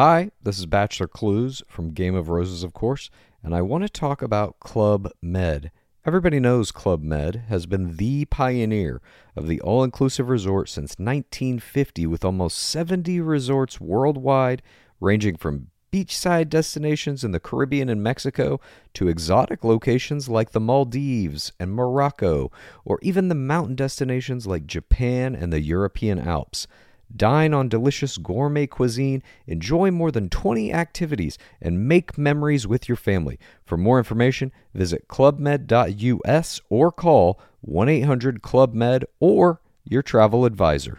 Hi, this is Bachelor Clues from Game of Roses, of course, and I want to talk about Club Med. Everybody knows Club Med has been the pioneer of the all-inclusive resort since 1950 with almost 70 resorts worldwide, ranging from beachside destinations in the Caribbean and Mexico to exotic locations like the Maldives and Morocco, or even the mountain destinations like Japan and the European Alps. Dine on delicious gourmet cuisine, enjoy more than 20 activities, and make memories with your family. For more information, visit clubmed.us or call 1 800 Club Med or your travel advisor.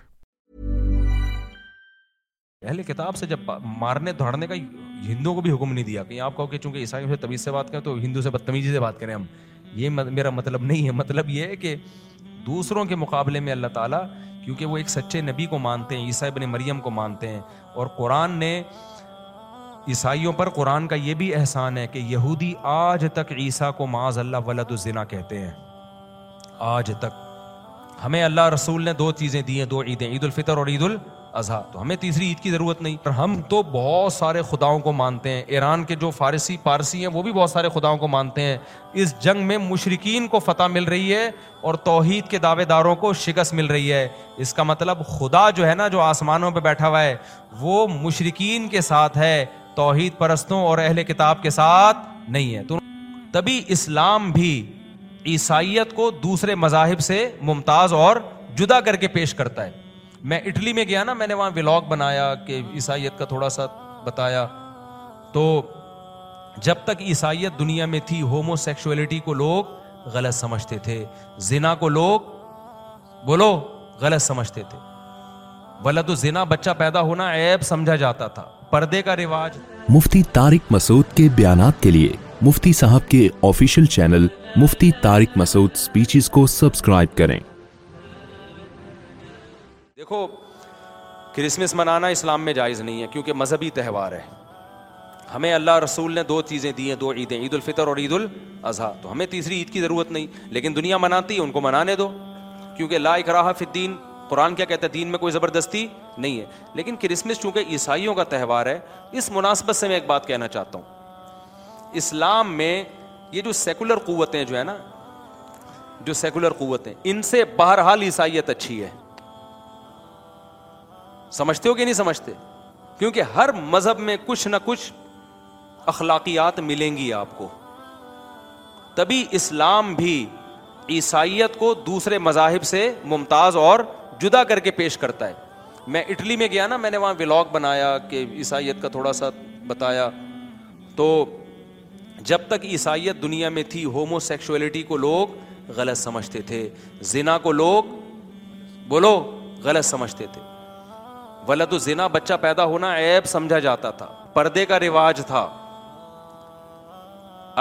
پہلے کتاب سے جب مارنے دھڑنے کا ہندوؤں کو بھی حکم نہیں دیا کہیں آپ کہو کہ چونکہ عیسائیوں سے تمیز سے بات کریں تو ہندو سے بدتمیزی سے بات کریں ہم یہ میرا مطلب نہیں ہے مطلب یہ ہے کہ دوسروں کے مقابلے میں اللہ تعالیٰ کیونکہ وہ ایک سچے نبی کو کو مانتے مانتے ہیں ہیں عیسیٰ ابن مریم اور قرآن نے عیسائیوں پر قرآن کا یہ بھی احسان ہے کہ یہودی آج تک عیسیٰ کو معاذ اللہ ولد الزنا کہتے ہیں آج تک ہمیں اللہ رسول نے دو چیزیں دی ہیں دو عیدیں عید الفطر اور عید ال اضحیٰ تو ہمیں تیسری عید کی ضرورت نہیں پر ہم تو بہت سارے خداؤں کو مانتے ہیں ایران کے جو فارسی پارسی ہیں وہ بھی بہت سارے خداؤں کو مانتے ہیں اس جنگ میں مشرقین کو فتح مل رہی ہے اور توحید کے دعوے داروں کو شکست مل رہی ہے اس کا مطلب خدا جو ہے نا جو آسمانوں پہ بیٹھا ہوا ہے وہ مشرقین کے ساتھ ہے توحید پرستوں اور اہل کتاب کے ساتھ نہیں ہے تو تبھی اسلام بھی عیسائیت کو دوسرے مذاہب سے ممتاز اور جدا کر کے پیش کرتا ہے میں اٹلی میں گیا نا میں نے وہاں ولاگ بنایا کہ عیسائیت کا تھوڑا سا بتایا تو جب تک عیسائیت دنیا میں تھی ہومو سیکشولیٹی کو لوگ غلط سمجھتے تھے زنا کو لوگ بولو غلط سمجھتے تھے بلا تو زنا بچہ پیدا ہونا عیب سمجھا جاتا تھا پردے کا رواج مفتی تارک مسعود کے بیانات کے لیے مفتی صاحب کے official channel Mufti Tariq Masood speeches کو سبسکرائب کریں دیکھو کرسمس منانا اسلام میں جائز نہیں ہے کیونکہ مذہبی تہوار ہے ہمیں اللہ رسول نے دو چیزیں دی ہیں دو عیدیں عید الفطر اور عید الاضحیٰ تو ہمیں تیسری عید کی ضرورت نہیں لیکن دنیا مناتی ہے ان کو منانے دو کیونکہ لا اکراہ فی الدین قرآن کیا کہتا ہے دین میں کوئی زبردستی نہیں ہے لیکن کرسمس چونکہ عیسائیوں کا تہوار ہے اس مناسبت سے میں ایک بات کہنا چاہتا ہوں اسلام میں یہ جو سیکولر قوتیں جو ہے نا جو سیکولر قوتیں ان سے بہرحال عیسائیت اچھی ہے سمجھتے ہو کہ نہیں سمجھتے کیونکہ ہر مذہب میں کچھ نہ کچھ اخلاقیات ملیں گی آپ کو تبھی اسلام بھی عیسائیت کو دوسرے مذاہب سے ممتاز اور جدا کر کے پیش کرتا ہے میں اٹلی میں گیا نا میں نے وہاں ولاگ بنایا کہ عیسائیت کا تھوڑا سا بتایا تو جب تک عیسائیت دنیا میں تھی ہومو سیکشولیٹی کو لوگ غلط سمجھتے تھے زنا کو لوگ بولو غلط سمجھتے تھے ولد الزنا بچہ پیدا ہونا عیب سمجھا جاتا تھا پردے کا رواج تھا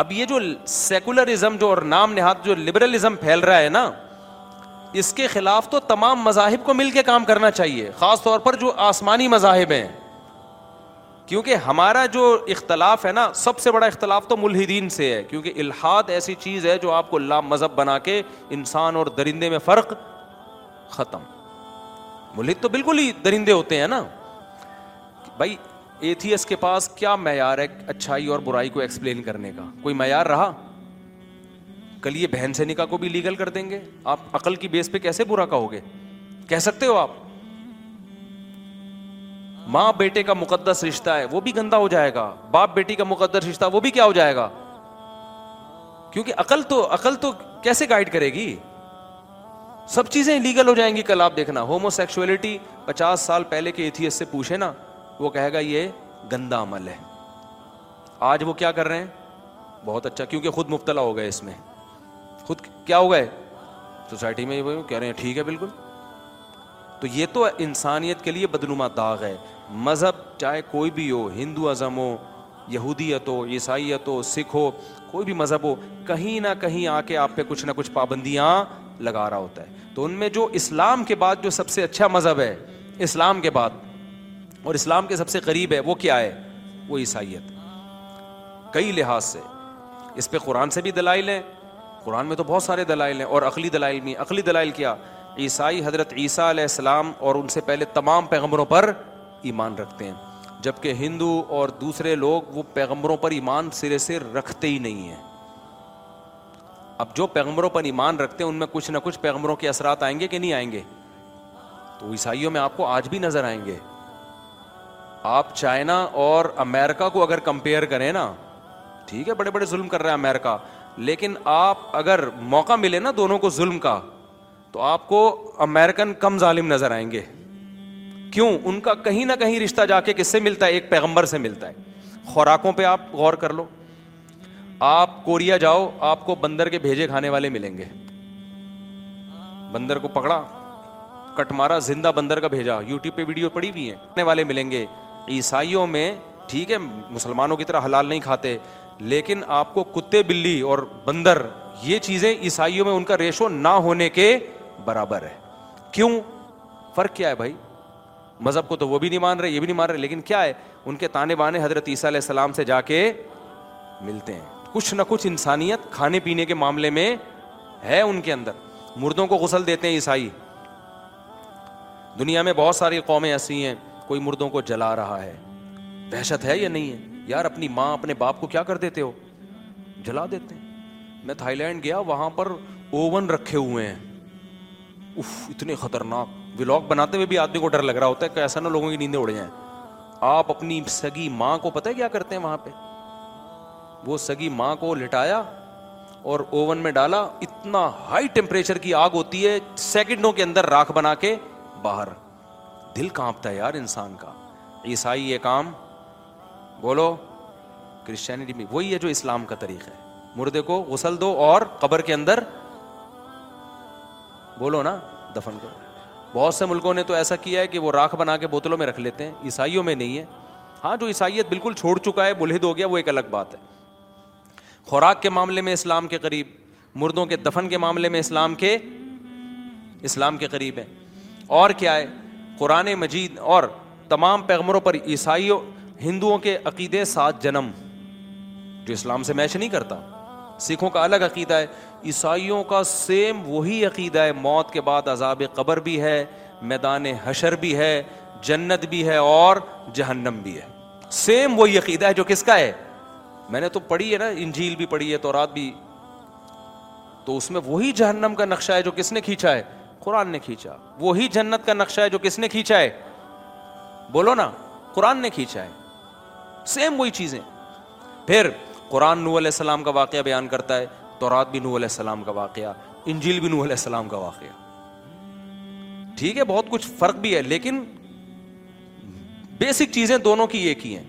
اب یہ جو سیکولرزم جو اور نام نہاد جو لبرلزم پھیل رہا ہے نا اس کے خلاف تو تمام مذاہب کو مل کے کام کرنا چاہیے خاص طور پر جو آسمانی مذاہب ہیں کیونکہ ہمارا جو اختلاف ہے نا سب سے بڑا اختلاف تو ملحدین سے ہے کیونکہ الحاد ایسی چیز ہے جو آپ کو لا مذہب بنا کے انسان اور درندے میں فرق ختم ملک تو بالکل ہی درندے ہوتے ہیں نا بھائی ایتھیس کے پاس کیا معیار ہے اچھائی اور برائی کو ایکسپلین کرنے کا کوئی معیار رہا کل یہ بہن سے نکاح کو بھی لیگل کر دیں گے آپ عقل کی بیس پہ کیسے برا کہو گے کہہ سکتے ہو آپ ماں بیٹے کا مقدس رشتہ ہے وہ بھی گندا ہو جائے گا باپ بیٹی کا مقدس رشتہ وہ بھی کیا ہو جائے گا کیونکہ عقل تو عقل تو کیسے گائڈ کرے گی سب چیزیں لیگل ہو جائیں گی کل آپ دیکھنا ہومو سیکچولیٹی پچاس سال پہلے کے ایتھیس سے پوچھے نا وہ کہے گا یہ گندا عمل ہے آج وہ کیا کر رہے ہیں بہت اچھا کیونکہ خود مبتلا ہو گئے اس میں خود کیا ہو گئے سوسائٹی میں کہہ رہے ہیں ٹھیک ہے بالکل تو یہ تو انسانیت کے لیے بدنما داغ ہے مذہب چاہے کوئی بھی ہو ہندو ازم ہو یہودیت ہو عیسائیت ہو سکھ ہو کوئی بھی مذہب ہو کہیں نہ کہیں آ کے آپ پہ کچھ نہ کچھ پابندیاں لگا رہا ہوتا ہے تو ان میں جو اسلام کے بعد جو سب سے اچھا مذہب ہے اسلام کے بعد اور اسلام کے سب سے قریب ہے وہ کیا ہے وہ عیسائیت کئی لحاظ سے اس پہ قرآن سے بھی دلائل ہیں قرآن میں تو بہت سارے دلائل ہیں اور عقلی دلائل بھی عقلی دلائل کیا عیسائی حضرت عیسیٰ علیہ السلام اور ان سے پہلے تمام پیغمبروں پر ایمان رکھتے ہیں جبکہ ہندو اور دوسرے لوگ وہ پیغمبروں پر ایمان سرے سے رکھتے ہی نہیں ہیں اب جو پیغمبروں پر ایمان رکھتے ہیں ان میں کچھ نہ کچھ پیغمبروں کے اثرات آئیں گے کہ نہیں آئیں گے تو عیسائیوں میں آپ کو آج بھی نظر آئیں گے آپ چائنا اور امریکہ کو اگر کمپیئر کریں نا ٹھیک ہے بڑے بڑے ظلم کر رہے ہیں امریکہ لیکن آپ اگر موقع ملے نا دونوں کو ظلم کا تو آپ کو امیرکن کم ظالم نظر آئیں گے کیوں ان کا کہیں نہ کہیں رشتہ جا کے کس سے ملتا ہے ایک پیغمبر سے ملتا ہے خوراکوں پہ آپ غور کر لو آپ کوریا جاؤ آپ کو بندر کے بھیجے کھانے والے ملیں گے بندر کو پکڑا کٹ مارا زندہ بندر کا بھیجا یو ٹیوب پہ ویڈیو پڑی بھی ہیں والے ملیں گے عیسائیوں میں ٹھیک ہے مسلمانوں کی طرح حلال نہیں کھاتے لیکن آپ کو کتے بلی اور بندر یہ چیزیں عیسائیوں میں ان کا ریشو نہ ہونے کے برابر ہے کیوں فرق کیا ہے بھائی مذہب کو تو وہ بھی نہیں مان رہے یہ بھی نہیں مان رہے لیکن کیا ہے ان کے تانے بانے حضرت عیسیٰ علیہ السلام سے جا کے ملتے ہیں کچھ نہ کچھ انسانیت کھانے پینے کے معاملے میں ہے ان کے اندر مردوں کو غسل دیتے ہیں عیسائی دنیا میں بہت ساری قومیں ایسی ہیں کوئی مردوں کو جلا رہا ہے دہشت ہے یا نہیں ہے یار اپنی ماں اپنے باپ کو کیا کر دیتے ہو جلا دیتے ہیں میں تھائی لینڈ گیا وہاں پر اوون رکھے ہوئے ہیں اتنے خطرناک ولاگ بناتے ہوئے بھی آدمی کو ڈر لگ رہا ہوتا ہے کہ ایسا نہ لوگوں کی نیندیں اڑ جائیں آپ اپنی سگی ماں کو پتہ ہے کیا کرتے ہیں وہاں پہ وہ سگی ماں کو لٹایا اور اوون میں ڈالا اتنا ہائی ٹیمپریچر کی آگ ہوتی ہے سیکنڈوں کے اندر راکھ بنا کے باہر دل کانپتا ہے یار انسان کا عیسائی یہ کام بولو کرسچینٹی میں وہی ہے جو اسلام کا طریقہ ہے مردے کو غسل دو اور قبر کے اندر بولو نا دفن کرو بہت سے ملکوں نے تو ایسا کیا ہے کہ وہ راکھ بنا کے بوتلوں میں رکھ لیتے ہیں عیسائیوں میں نہیں ہے ہاں جو عیسائیت بالکل چھوڑ چکا ہے بلہد ہو گیا وہ ایک الگ بات ہے خوراک کے معاملے میں اسلام کے قریب مردوں کے دفن کے معاملے میں اسلام کے اسلام کے قریب ہے اور کیا ہے قرآن مجید اور تمام پیغمروں پر عیسائیوں ہندوؤں کے عقیدے سات جنم جو اسلام سے میچ نہیں کرتا سکھوں کا الگ عقیدہ ہے عیسائیوں کا سیم وہی عقیدہ ہے موت کے بعد عذاب قبر بھی ہے میدان حشر بھی ہے جنت بھی ہے اور جہنم بھی ہے سیم وہی عقیدہ ہے جو کس کا ہے میں نے تو پڑھی ہے نا انجیل بھی پڑھی ہے تو رات بھی تو اس میں وہی جہنم کا نقشہ ہے جو کس نے کھینچا ہے قرآن نے کھینچا وہی جنت کا نقشہ ہے جو کس نے کھینچا ہے بولو نا قرآن نے کھینچا ہے سیم وہی چیزیں پھر قرآن نو علیہ السلام کا واقعہ بیان کرتا ہے تو رات بھی نو علیہ السلام کا واقعہ انجیل بھی نو علیہ السلام کا واقعہ ٹھیک ہے بہت کچھ فرق بھی ہے لیکن بیسک چیزیں دونوں کی ایک ہی ہیں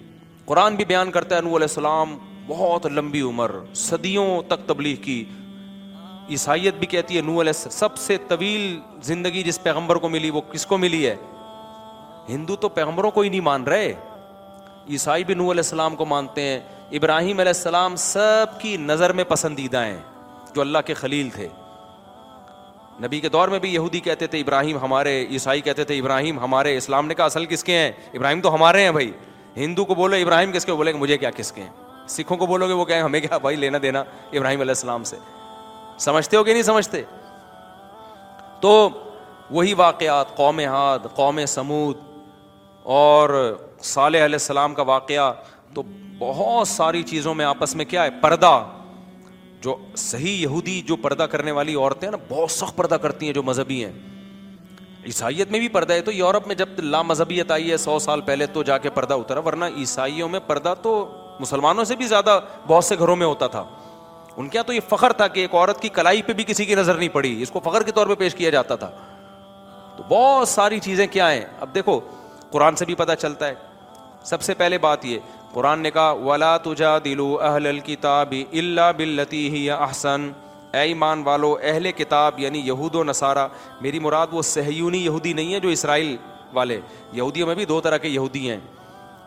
قرآن بھی بیان کرتا ہے نو علیہ السلام بہت لمبی عمر صدیوں تک تبلیغ کی عیسائیت بھی کہتی ہے نور علیہ سب سے طویل زندگی جس پیغمبر کو ملی وہ کس کو ملی ہے ہندو تو پیغمبروں کو ہی نہیں مان رہے عیسائی بھی نور علیہ السلام کو مانتے ہیں ابراہیم علیہ السلام سب کی نظر میں پسندیدہ ہیں جو اللہ کے خلیل تھے نبی کے دور میں بھی یہودی کہتے تھے ابراہیم ہمارے عیسائی کہتے تھے ابراہیم ہمارے اسلام نے کہا اصل کس کے ہیں ابراہیم تو ہمارے ہیں بھائی ہندو کو بولے ابراہیم کس کے بولے کہ مجھے کیا کس کے ہیں سکھوں کو بولو گے وہ کہیں ہمیں کیا بھائی لینا دینا ابراہیم علیہ السلام سے سمجھتے ہو کہ نہیں سمجھتے تو وہی واقعات قوم ہاد قوم سمود اور صالح علیہ السلام کا واقعہ تو بہت ساری چیزوں میں آپس میں کیا ہے پردہ جو صحیح یہودی جو پردہ کرنے والی عورتیں ہیں نا بہت سخت پردہ کرتی ہیں جو مذہبی ہیں عیسائیت میں بھی پردہ ہے تو یورپ میں جب لا مذہبیت آئی ہے سو سال پہلے تو جا کے پردہ اترا ورنہ عیسائیوں میں پردہ تو مسلمانوں سے بھی زیادہ بہت سے گھروں میں ہوتا تھا ان کے یہاں تو یہ فخر تھا کہ ایک عورت کی کلائی پہ بھی کسی کی نظر نہیں پڑی اس کو فخر کے طور پہ پیش کیا جاتا تھا تو بہت ساری چیزیں کیا ہیں اب دیکھو قرآن سے بھی پتہ چلتا ہے سب سے پہلے بات یہ قرآن نے کہا ولا تجا دلو اہل الکتاب اللہ بلتی ہی احسن اے ایمان والو اہل کتاب یعنی یہود و نصارہ میری مراد وہ سہیونی یہودی نہیں ہے جو اسرائیل والے یہودیوں میں بھی دو طرح کے یہودی ہیں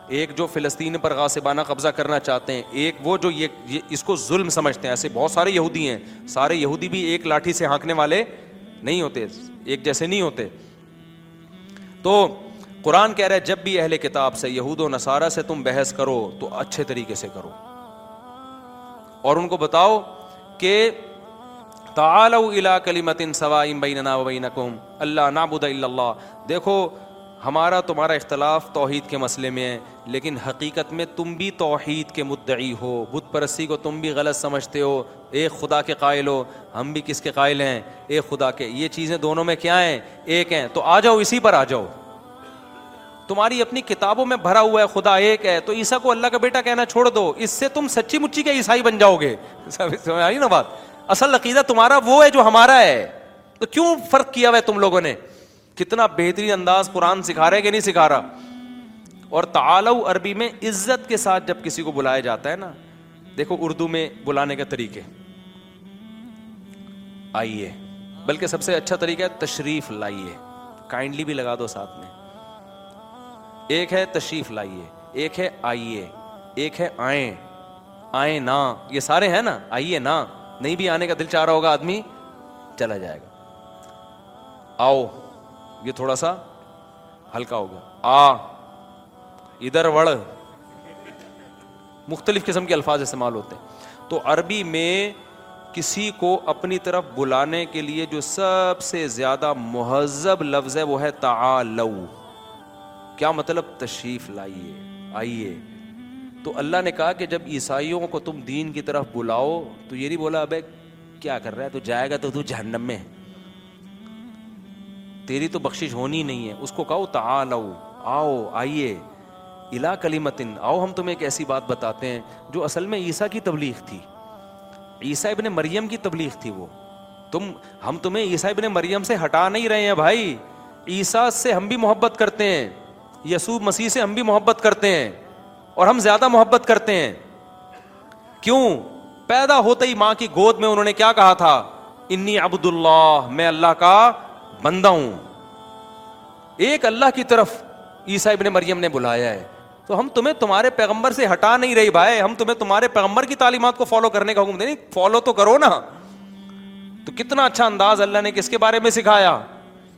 ایک جو فلسطین پر غاسبانہ قبضہ کرنا چاہتے ہیں ایک وہ جو یہ اس کو ظلم سمجھتے ہیں ایسے بہت سارے یہودی ہیں سارے یہودی بھی ایک لاٹھی سے ہانکنے والے نہیں ہوتے ایک جیسے نہیں ہوتے تو قرآن کہہ رہے جب بھی اہل کتاب سے یہود و نصارہ سے تم بحث کرو تو اچھے طریقے سے کرو اور ان کو بتاؤ کہ تعالو بیننا و بینکم اللہ بد اللہ دیکھو ہمارا تمہارا اختلاف توحید کے مسئلے میں ہے لیکن حقیقت میں تم بھی توحید کے مدعی ہو بت پرستی کو تم بھی غلط سمجھتے ہو ایک خدا کے قائل ہو ہم بھی کس کے قائل ہیں ایک خدا کے یہ چیزیں دونوں میں کیا ہیں ایک ہیں تو آ جاؤ اسی پر آ جاؤ تمہاری اپنی کتابوں میں بھرا ہوا ہے خدا ایک ہے تو عیسا کو اللہ کا بیٹا کہنا چھوڑ دو اس سے تم سچی مچی کے عیسائی بن جاؤ گے آئی نا بات اصل عقیدہ تمہارا وہ ہے جو ہمارا ہے تو کیوں فرق کیا ہوا ہے تم لوگوں نے کتنا بہترین انداز قرآن سکھا رہا ہے کہ نہیں سکھا رہا اور تعالو عربی میں عزت کے ساتھ جب کسی کو بلایا جاتا ہے نا دیکھو اردو میں بلانے کا طریقے آئیے بلکہ سب سے اچھا طریقہ ہے تشریف لائیے کائنڈلی بھی لگا دو ساتھ میں ایک ہے تشریف لائیے ایک ہے آئیے ایک ہے آئیں آئیں نہ یہ سارے ہیں نا آئیے نہ نہیں بھی آنے کا دل چاہ رہا ہوگا آدمی چلا جائے گا آؤ یہ تھوڑا سا ہلکا ہو گیا آ ادھر وڑ مختلف قسم کے الفاظ استعمال ہوتے ہیں تو عربی میں کسی کو اپنی طرف بلانے کے لیے جو سب سے زیادہ مہذب لفظ ہے وہ ہے تا کیا مطلب تشریف لائیے آئیے تو اللہ نے کہا کہ جب عیسائیوں کو تم دین کی طرف بلاؤ تو یہ نہیں بولا ابے کیا کر رہا ہے تو جائے گا تو تو جہنم میں ہے تیری تو بخشش ہونی نہیں ہے اس کو کہو تعالو آؤ آئیے الا کلیمتن آؤ ہم تمہیں ایک ایسی بات بتاتے ہیں جو اصل میں عیسیٰ کی تبلیغ تھی عیسیٰ ابن مریم کی تبلیغ تھی وہ تم ہم تمہیں عیسیٰ ابن مریم سے ہٹا نہیں رہے ہیں بھائی عیسیٰ سے ہم بھی محبت کرتے ہیں یسوع مسیح سے ہم بھی محبت کرتے ہیں اور ہم زیادہ محبت کرتے ہیں کیوں پیدا ہوتے ہی ماں کی گود میں انہوں نے کیا کہا تھا انی عبد اللہ میں اللہ کا بندہ ہوں ایک اللہ کی طرف عیسائی ابن مریم نے بلایا ہے تو ہم تمہیں تمہارے پیغمبر سے ہٹا نہیں رہے بھائی ہم تمہیں تمہارے پیغمبر کی تعلیمات کو فالو کرنے کا حکم دیں فالو تو کرو نا تو کتنا اچھا انداز اللہ نے کس کے بارے میں سکھایا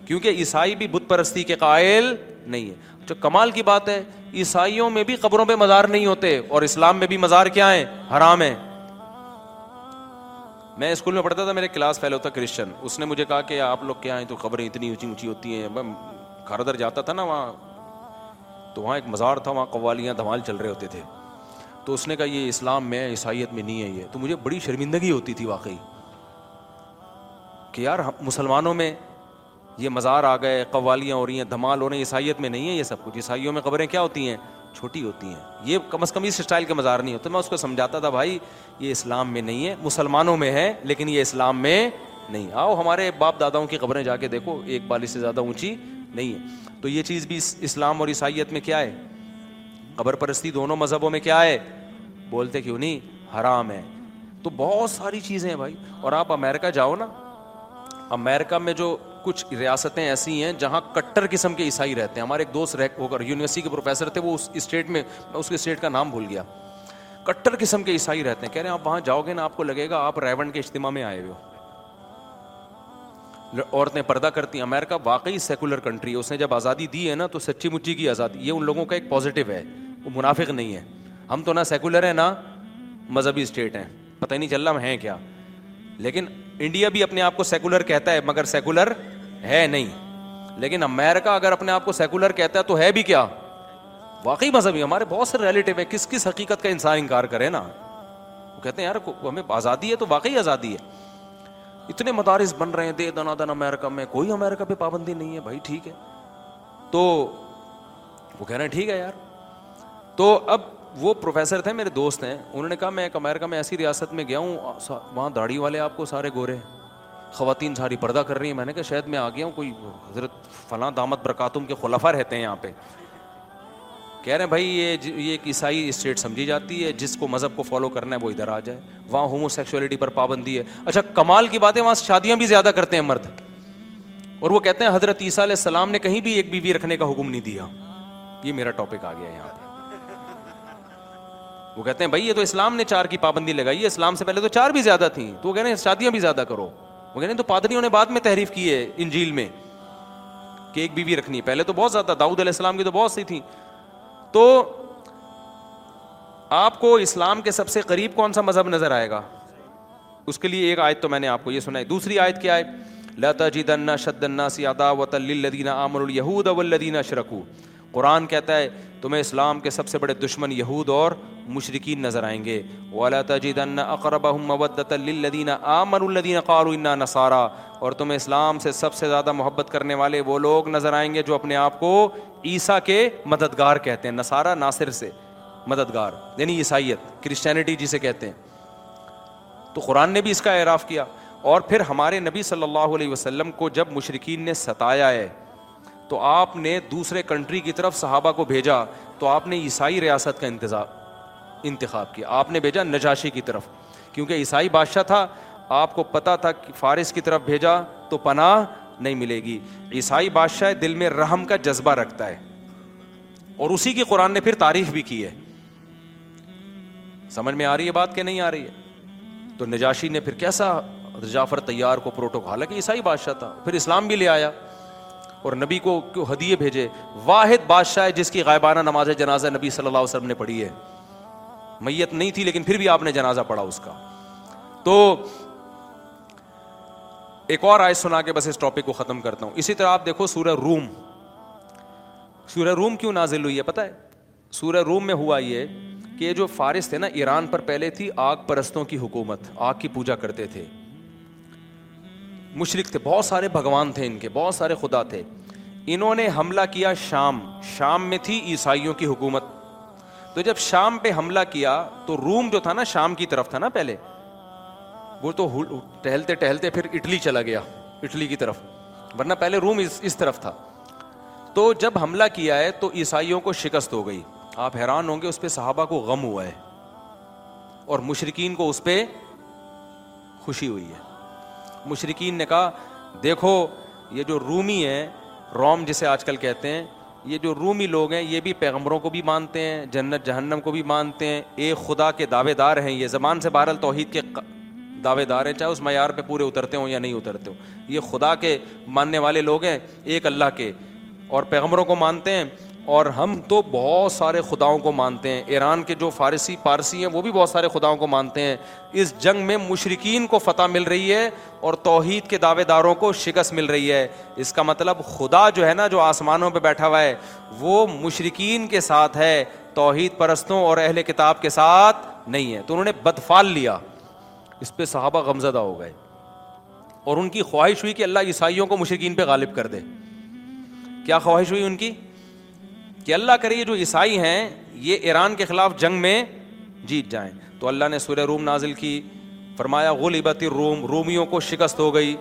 کیونکہ عیسائی بھی بت پرستی کے قائل نہیں ہے جو کمال کی بات ہے عیسائیوں میں بھی قبروں پہ مزار نہیں ہوتے اور اسلام میں بھی مزار کیا ہیں حرام ہیں میں اسکول میں پڑھتا تھا میرے کلاس فیلو تھا کرسچن اس نے مجھے کہا کہ آپ لوگ کیا ہیں تو خبریں اتنی اونچی اونچی ہوتی ہیں گھر ادھر جاتا تھا تھا نا وہاں وہاں وہاں تو ایک مزار قوالیاں دھمال چل رہے ہوتے تھے تو اس نے کہا یہ اسلام میں عیسائیت میں نہیں ہے یہ تو مجھے بڑی شرمندگی ہوتی تھی واقعی کہ یار مسلمانوں میں یہ مزار آ گئے قوالیاں ہو رہی ہیں دھمال ہو رہے ہیں عیسائیت میں نہیں ہے یہ سب کچھ عیسائیوں میں خبریں کیا ہوتی ہیں چھوٹی ہوتی ہیں یہ کم از کم اس اسٹائل کے مزار نہیں ہوتے میں اس کو سمجھاتا تھا بھائی یہ اسلام میں نہیں ہے مسلمانوں میں ہے لیکن یہ اسلام میں نہیں آؤ ہمارے باپ داداؤں کی قبریں جا کے دیکھو ایک بالی سے زیادہ اونچی نہیں ہے تو یہ چیز بھی اسلام اور عیسائیت میں کیا ہے قبر پرستی دونوں مذہبوں میں کیا ہے بولتے کیوں نہیں حرام ہے تو بہت ساری چیزیں ہیں بھائی اور آپ امیرکا جاؤ نا امیرکا میں جو کچھ ریاستیں ایسی ہیں جہاں کٹر قسم کے عیسائی رہتے ہیں ہمارے ایک دوست رہ ہو کر یونیورسٹی کے پروفیسر تھے وہ اس اس اسٹیٹ اسٹیٹ میں کے کا نام بھول گیا کٹر قسم کے کے عیسائی رہتے ہیں ہیں کہہ رہے آپ آپ آپ وہاں جاؤ گے نا کو لگے گا اجتماع میں آئے عورتیں پردہ کرتی ہیں امیرکا واقعی سیکولر کنٹری ہے اس نے جب آزادی دی ہے نا تو سچی مچی کی آزادی یہ ان لوگوں کا ایک پازیٹیو ہے وہ منافق نہیں ہے ہم تو نہ سیکولر ہیں نہ مذہبی اسٹیٹ ہیں پتہ ہی نہیں چل رہا ہم ہیں کیا لیکن انڈیا بھی اپنے آپ کو سیکولر کہتا ہے مگر سیکولر ہے نہیں لیکن امیرکا اگر اپنے آپ کو سیکولر کہتا ہے تو ہے بھی کیا واقعی مذہبی ہمارے بہت سے ریلیٹو ہیں کس کس حقیقت کا انسان انکار کرے نا وہ کہتے ہیں یار ہمیں آزادی ہے تو واقعی آزادی ہے اتنے مدارس بن رہے ہیں دے دنا دن امیرکا میں کوئی امیرکا پہ پابندی نہیں ہے بھائی ٹھیک ہے تو وہ کہہ رہے ہیں ٹھیک ہے یار تو اب وہ پروفیسر تھے میرے دوست ہیں انہوں نے کہا میں ایک امیرکا میں ایسی ریاست میں گیا ہوں وہاں داڑھی والے آپ کو سارے گورے خواتین جھاری پردہ کر رہی ہیں میں نے کہا شاید میں آ گیا ہوں کوئی حضرت فلاں دامت برکاتم کے خلفہ رہتے ہیں یہاں پہ کہہ رہے ہیں بھائی یہ ایک عیسائی اسٹیٹ سمجھی جاتی ہے جس کو مذہب کو فالو کرنا ہے وہ ادھر آ جائے وہاں ہومو سیکچولیٹی پر پابندی ہے اچھا کمال کی بات ہے وہاں شادیاں بھی زیادہ کرتے ہیں مرد اور وہ کہتے ہیں حضرت عیسیٰ علیہ السلام نے کہیں بھی ایک بیوی رکھنے کا حکم نہیں دیا یہ میرا ٹاپک آ گیا یہاں پہ وہ کہتے ہیں بھائی یہ تو اسلام نے چار کی پابندی لگائی ہے اسلام سے پہلے تو چار بھی زیادہ تھیں تو وہ کہہ رہے ہیں شادیاں بھی زیادہ کرو وہ تو پادریوں نے بعد میں تحریف کی ہے انجیل میں کہ ایک بیوی رکھنی ہے پہلے تو بہت زیادہ داؤد علیہ السلام کی تو بہت سی تھیں تو آپ کو اسلام کے سب سے قریب کون سا مذہب نظر آئے گا اس کے لیے ایک آیت تو میں نے آپ کو یہ سنا دوسری آیت کیا ہے لتا جی سیادا ودینہ شرکو قرآن کہتا ہے تمہیں اسلام کے سب سے بڑے دشمن یہود اور مشرقین نظر آئیں گے اقربا قالا اور تمہیں اسلام سے سب سے زیادہ محبت کرنے والے وہ لوگ نظر آئیں گے جو اپنے آپ کو عیسیٰ کے مددگار کہتے ہیں نصارہ ناصر سے مددگار یعنی عیسائیت کرسچینٹی جسے کہتے ہیں تو قرآن نے بھی اس کا اعراف کیا اور پھر ہمارے نبی صلی اللہ علیہ وسلم کو جب مشرقین نے ستایا ہے تو آپ نے دوسرے کنٹری کی طرف صحابہ کو بھیجا تو آپ نے عیسائی ریاست کا انتظام انتخاب کیا آپ نے بھیجا نجاشی کی طرف کیونکہ عیسائی بادشاہ تھا آپ کو پتا تھا کہ فارس کی طرف بھیجا تو پناہ نہیں ملے گی عیسائی بادشاہ دل میں رحم کا جذبہ رکھتا ہے اور اسی کی قرآن نے پھر تعریف بھی کی ہے سمجھ میں آ رہی ہے بات کہ نہیں آ رہی ہے تو نجاشی نے پھر کیسا جعفر تیار کو پروٹوکال حالانکہ عیسائی بادشاہ تھا پھر اسلام بھی لے آیا اور نبی کو کیوں ہدیے بھیجے واحد بادشاہ ہے جس کی غائبانہ نماز جنازہ نبی صلی اللہ علیہ وسلم نے پڑھی ہے میت نہیں تھی لیکن پھر بھی آپ نے جنازہ پڑھا اس کا تو ایک اور آئے سنا کے بس اس ٹاپک کو ختم کرتا ہوں اسی طرح آپ دیکھو سورہ روم سورہ روم کیوں نازل ہوئی ہے پتہ ہے سورہ روم میں ہوا یہ کہ جو فارس تھے نا ایران پر پہلے تھی آگ پرستوں کی حکومت آگ کی پوجا کرتے تھے مشرق تھے بہت سارے بھگوان تھے ان کے بہت سارے خدا تھے انہوں نے حملہ کیا شام شام میں تھی عیسائیوں کی حکومت تو جب شام پہ حملہ کیا تو روم جو تھا نا شام کی طرف تھا نا پہلے وہ تو ٹہلتے ٹہلتے پھر اٹلی چلا گیا اٹلی کی طرف ورنہ پہلے روم اس طرف تھا تو جب حملہ کیا ہے تو عیسائیوں کو شکست ہو گئی آپ حیران ہوں گے اس پہ صحابہ کو غم ہوا ہے اور مشرقین کو اس پہ خوشی ہوئی ہے مشرقین نے کہا دیکھو یہ جو رومی ہیں روم جسے آج کل کہتے ہیں یہ جو رومی لوگ ہیں یہ بھی پیغمبروں کو بھی مانتے ہیں جنت جہنم کو بھی مانتے ہیں ایک خدا کے دعوے دار ہیں یہ زبان سے بہرحال توحید کے دعوے دار ہیں چاہے اس معیار پہ پورے اترتے ہوں یا نہیں اترتے ہوں یہ خدا کے ماننے والے لوگ ہیں ایک اللہ کے اور پیغمبروں کو مانتے ہیں اور ہم تو بہت سارے خداؤں کو مانتے ہیں ایران کے جو فارسی پارسی ہیں وہ بھی بہت سارے خداؤں کو مانتے ہیں اس جنگ میں مشرقین کو فتح مل رہی ہے اور توحید کے دعوے داروں کو شکست مل رہی ہے اس کا مطلب خدا جو ہے نا جو آسمانوں پہ بیٹھا ہوا ہے وہ مشرقین کے ساتھ ہے توحید پرستوں اور اہل کتاب کے ساتھ نہیں ہے تو انہوں نے بدفال لیا اس پہ صحابہ غمزدہ ہو گئے اور ان کی خواہش ہوئی کہ اللہ عیسائیوں کو مشرقین پہ غالب کر دے کیا خواہش ہوئی ان کی کہ اللہ کرے جو عیسائی ہیں یہ ایران کے خلاف جنگ میں جیت جائیں تو اللہ نے سورہ روم نازل کی فرمایا غلبت روم رومیوں کو شکست ہو گئی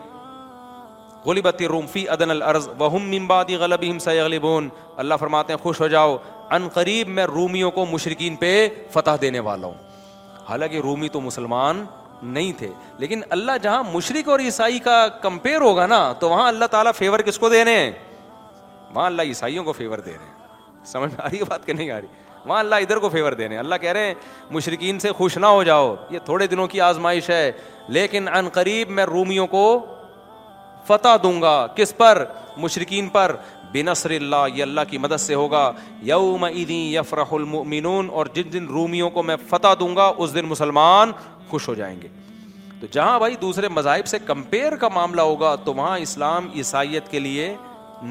غلبت بتی روم فی الارض وہم من بعد غلبہم سیغلبون اللہ فرماتے ہیں خوش ہو جاؤ ان قریب میں رومیوں کو مشرقین پہ فتح دینے والا ہوں حالانکہ رومی تو مسلمان نہیں تھے لیکن اللہ جہاں مشرق اور عیسائی کا کمپیر ہوگا نا تو وہاں اللہ تعالیٰ فیور کس کو دے رہے ہیں وہاں اللہ عیسائیوں کو فیور دے رہے ہیں سمجھ میں آ رہی ہے بات کہ نہیں آ رہی وہاں اللہ ادھر کو فیور دینے اللہ کہہ رہے ہیں مشرقین سے خوش نہ ہو جاؤ یہ تھوڑے دنوں کی آزمائش ہے لیکن عن قریب میں رومیوں کو فتح دوں گا کس پر مشرقین پر بنصر اللہ یہ اللہ کی مدد سے ہوگا یوم یفرح المؤمنون اور جن دن رومیوں کو میں فتح دوں گا اس دن مسلمان خوش ہو جائیں گے تو جہاں بھائی دوسرے مذاہب سے کمپیر کا معاملہ ہوگا تو وہاں اسلام عیسائیت کے لیے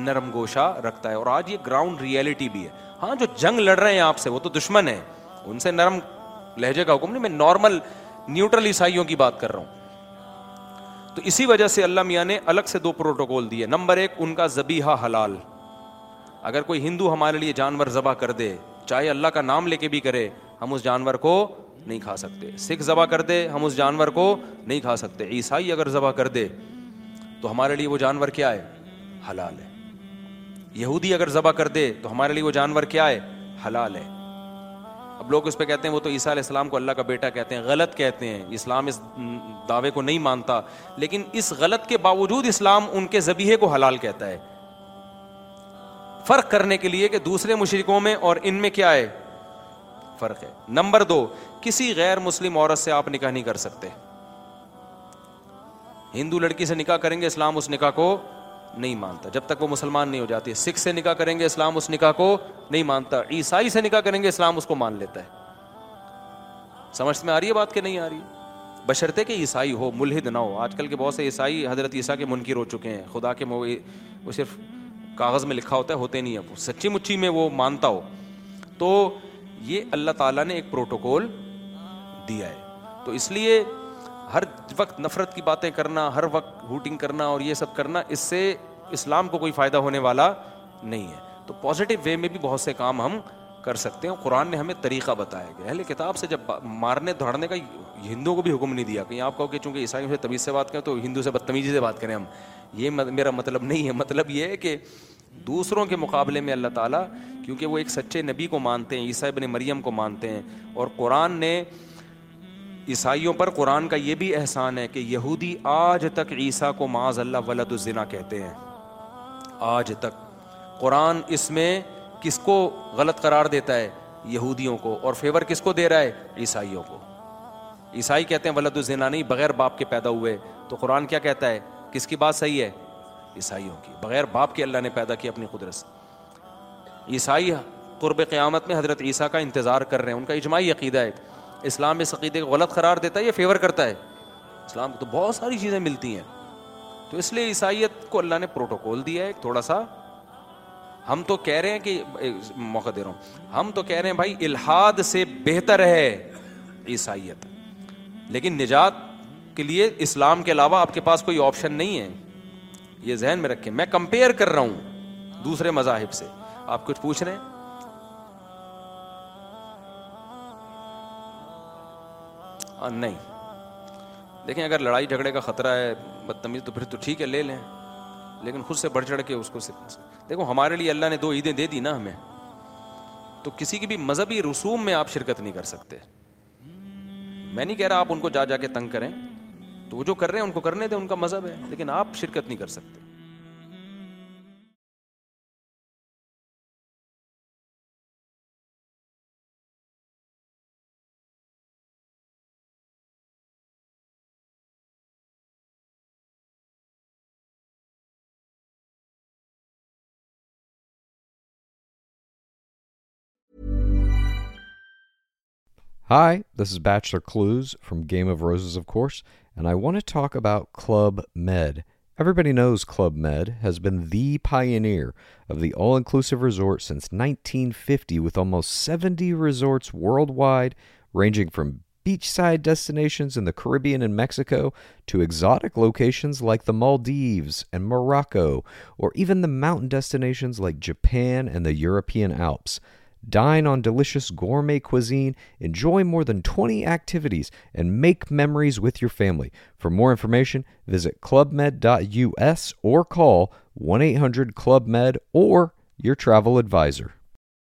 نرم گوشا رکھتا ہے اور آج یہ گراؤنڈ ریئلٹی بھی ہے ہاں جو جنگ لڑ رہے ہیں آپ سے وہ تو دشمن ہے ان سے نرم لہجے کا حکم نہیں میں نارمل نیوٹرل عیسائیوں کی بات کر رہا ہوں تو اسی وجہ سے اللہ میاں نے الگ سے دو پروٹوکول دیے نمبر ایک ان کا زبیحہ حلال اگر کوئی ہندو ہمارے لیے جانور ذبح کر دے چاہے اللہ کا نام لے کے بھی کرے ہم اس جانور کو نہیں کھا سکتے سکھ ذبح کر دے ہم اس جانور کو نہیں کھا سکتے عیسائی اگر ذبح کر دے تو ہمارے لیے وہ جانور کیا ہے حلال ہے یہودی اگر ذبح کر دے تو ہمارے لیے وہ جانور کیا ہے حلال ہے اب لوگ اس پہ کہتے ہیں وہ تو عیسیٰ علیہ السلام کو اللہ کا بیٹا کہتے ہیں غلط کہتے ہیں اسلام اس دعوے کو نہیں مانتا لیکن اس غلط کے باوجود اسلام ان کے ذبیحے کو حلال کہتا ہے فرق کرنے کے لیے کہ دوسرے مشرقوں میں اور ان میں کیا ہے فرق ہے نمبر دو کسی غیر مسلم عورت سے آپ نکاح نہیں کر سکتے ہندو لڑکی سے نکاح کریں گے اسلام اس نکاح کو نہیں مانتا جب تک وہ مسلمان نہیں ہو جاتی سکھ سے نکاح کریں گے اسلام اس نکاح کو نہیں مانتا عیسائی سے نکاح کریں گے اسلام اس کو مان لیتا ہے سمجھ میں آ آ رہی رہی ہے بات کہ نہیں بشرطے کہ عیسائی ہو ملحد نہ ہو آج کل کے بہت سے عیسائی حضرت عیسیٰ کے منکر ہو چکے ہیں خدا کے وہ صرف کاغذ میں لکھا ہوتا ہے ہوتے نہیں وہ سچی مچی میں وہ مانتا ہو تو یہ اللہ تعالیٰ نے ایک پروٹوکول دیا ہے تو اس لیے ہر وقت نفرت کی باتیں کرنا ہر وقت ہوٹنگ کرنا اور یہ سب کرنا اس سے اسلام کو کوئی فائدہ ہونے والا نہیں ہے تو پازیٹیو وے میں بھی بہت سے کام ہم کر سکتے ہیں قرآن نے ہمیں طریقہ بتایا گیا اہل کتاب سے جب مارنے دھڑنے کا ہندوؤں کو بھی حکم نہیں دیا کہیں آپ کہو کہ چونکہ عیسائیوں سے تمیز سے بات کریں تو ہندو سے بدتمیزی سے بات کریں ہم یہ میرا مطلب نہیں ہے مطلب یہ ہے کہ دوسروں کے مقابلے میں اللہ تعالیٰ کیونکہ وہ ایک سچے نبی کو مانتے ہیں عیسائی بن مریم کو مانتے ہیں اور قرآن نے عیسائیوں پر قرآن کا یہ بھی احسان ہے کہ یہودی آج تک عیسیٰ کو معاذ اللہ ولد الزنا کہتے ہیں آج تک قرآن اس میں کس کو غلط قرار دیتا ہے یہودیوں کو اور فیور کس کو دے رہا ہے عیسائیوں کو عیسائی کہتے ہیں ولد الزنا نہیں بغیر باپ کے پیدا ہوئے تو قرآن کیا کہتا ہے کس کی بات صحیح ہے عیسائیوں کی بغیر باپ کے اللہ نے پیدا کی اپنی قدرت عیسائی قرب قیامت میں حضرت عیسیٰ کا انتظار کر رہے ہیں ان کا اجماعی عقیدہ ہے اسلام اس عقیدے کو غلط قرار دیتا ہے یا فیور کرتا ہے اسلام کو تو بہت ساری چیزیں ملتی ہیں تو اس لیے عیسائیت کو اللہ نے پروٹوکول دیا ہے تھوڑا سا ہم تو کہہ رہے ہیں کہ موقع دے رہا ہوں ہم تو کہہ رہے ہیں بھائی الحاد سے بہتر ہے عیسائیت لیکن نجات کے لیے اسلام کے علاوہ آپ کے پاس کوئی آپشن نہیں ہے یہ ذہن میں رکھیں میں کمپیئر کر رہا ہوں دوسرے مذاہب سے آپ کچھ پوچھ رہے ہیں نہیں دیکھیں اگر لڑائی جھگڑے کا خطرہ ہے بدتمیز تو پھر تو ٹھیک ہے لے لیں لیکن خود سے بڑھ چڑھ کے اس کو دیکھو ہمارے لیے اللہ نے دو عیدیں دے دی نا ہمیں تو کسی کی بھی مذہبی رسوم میں آپ شرکت نہیں کر سکتے میں نہیں کہہ رہا آپ ان کو جا جا کے تنگ کریں تو وہ جو کر رہے ہیں ان کو کرنے دیں ان کا مذہب ہے لیکن آپ شرکت نہیں کر سکتے Hi, this is Bachelor Clues from Game of Roses, of course, and I want to talk about Club Med. Everybody knows Club Med has been the pioneer of the all-inclusive resort since 1950, with almost 70 resorts worldwide, ranging from beachside destinations in the Caribbean and Mexico to exotic locations like the Maldives and Morocco, or even the mountain destinations like Japan and the European Alps. Dine on delicious gourmet cuisine, enjoy more than 20 activities, and make memories with your family. For more information, visit clubmed.us or call 1-800-CLUB-MED or your travel advisor.